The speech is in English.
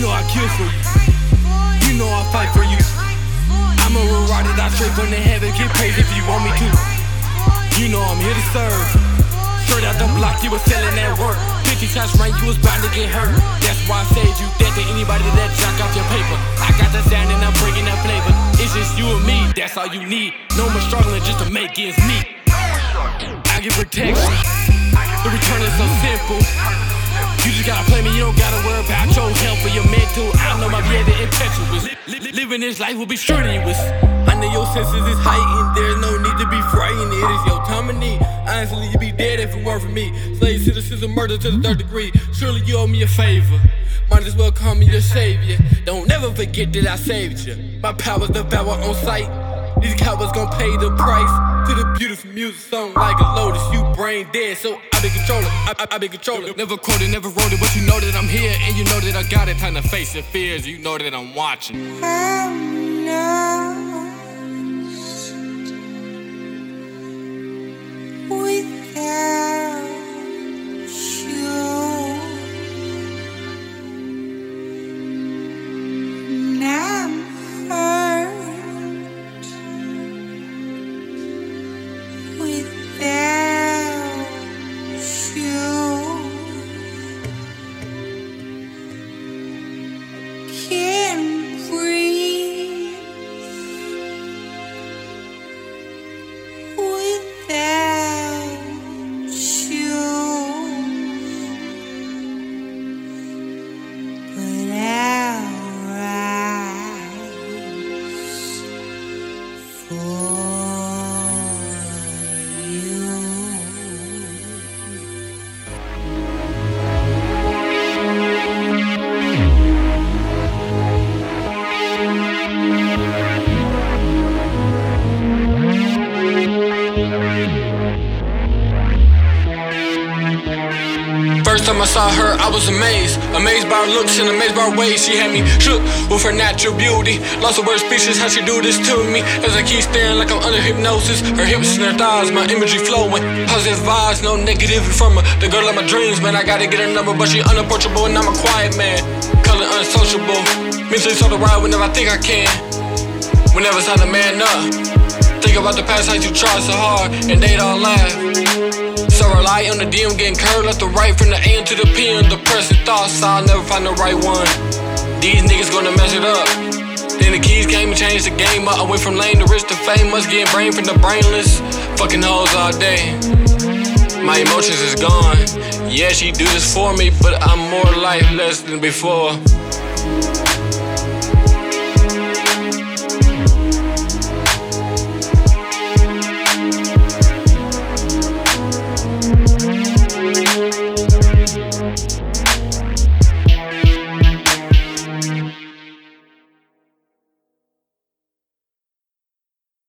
know I kill for you. You know I fight for you. I'ma ride it out straight from the heaven, get paid if you want me to. You know I'm here to serve. Straight out the block, you was selling that work. 50 shots right, you was bound to get hurt. That's why I saved you. That to anybody that jack off your paper. I got the sound and I'm bringing that flavor. It's just you and me, that's all you need. No more struggling just to make ends meet. I get protection. The return is so simple. You just gotta play me, you don't gotta Living this life will be strenuous. I know your senses is heightened, there's no need to be frightened. It is your time of need. Honestly, you'd be dead if it weren't for me. Slave citizenship, murder to the third degree. Surely you owe me a favor. Might as well call me your savior. Don't never forget that I saved you. My power's devour on sight. These cowards gon' pay the price to the beautiful music song like a lotus. You brain dead, so I be controlling. I, I, I be controlling. Never quoted, never wrote it, but you know that I'm here and you know that I got it. Time to face your fears. You know that I'm watching. I'm lost First time I saw her, I was amazed. Amazed by her looks and amazed by her ways. She had me shook with her natural beauty. Lost of word speeches, how she do this to me. As I keep staring like I'm under hypnosis. Her hips and her thighs, my imagery flowing. Positive vibes, no negativity from her. The girl of my dreams, man. I gotta get her number, but she unapproachable and I'm a quiet man. Color unsociable. Mentally so to ride whenever I think I can. Whenever it's time to man up. Think about the past, how you tried so hard, and they don't laugh. So rely on the DM getting curved left to right from the AM to the PM. Depressing thoughts, I'll never find the right one. These niggas gonna mess it up. Then the keys came and changed the game up. I went from lame to rich to famous, getting brain from the brainless. Fucking hoes all day. My emotions is gone. Yeah, she do this for me, but I'm more lifeless than before.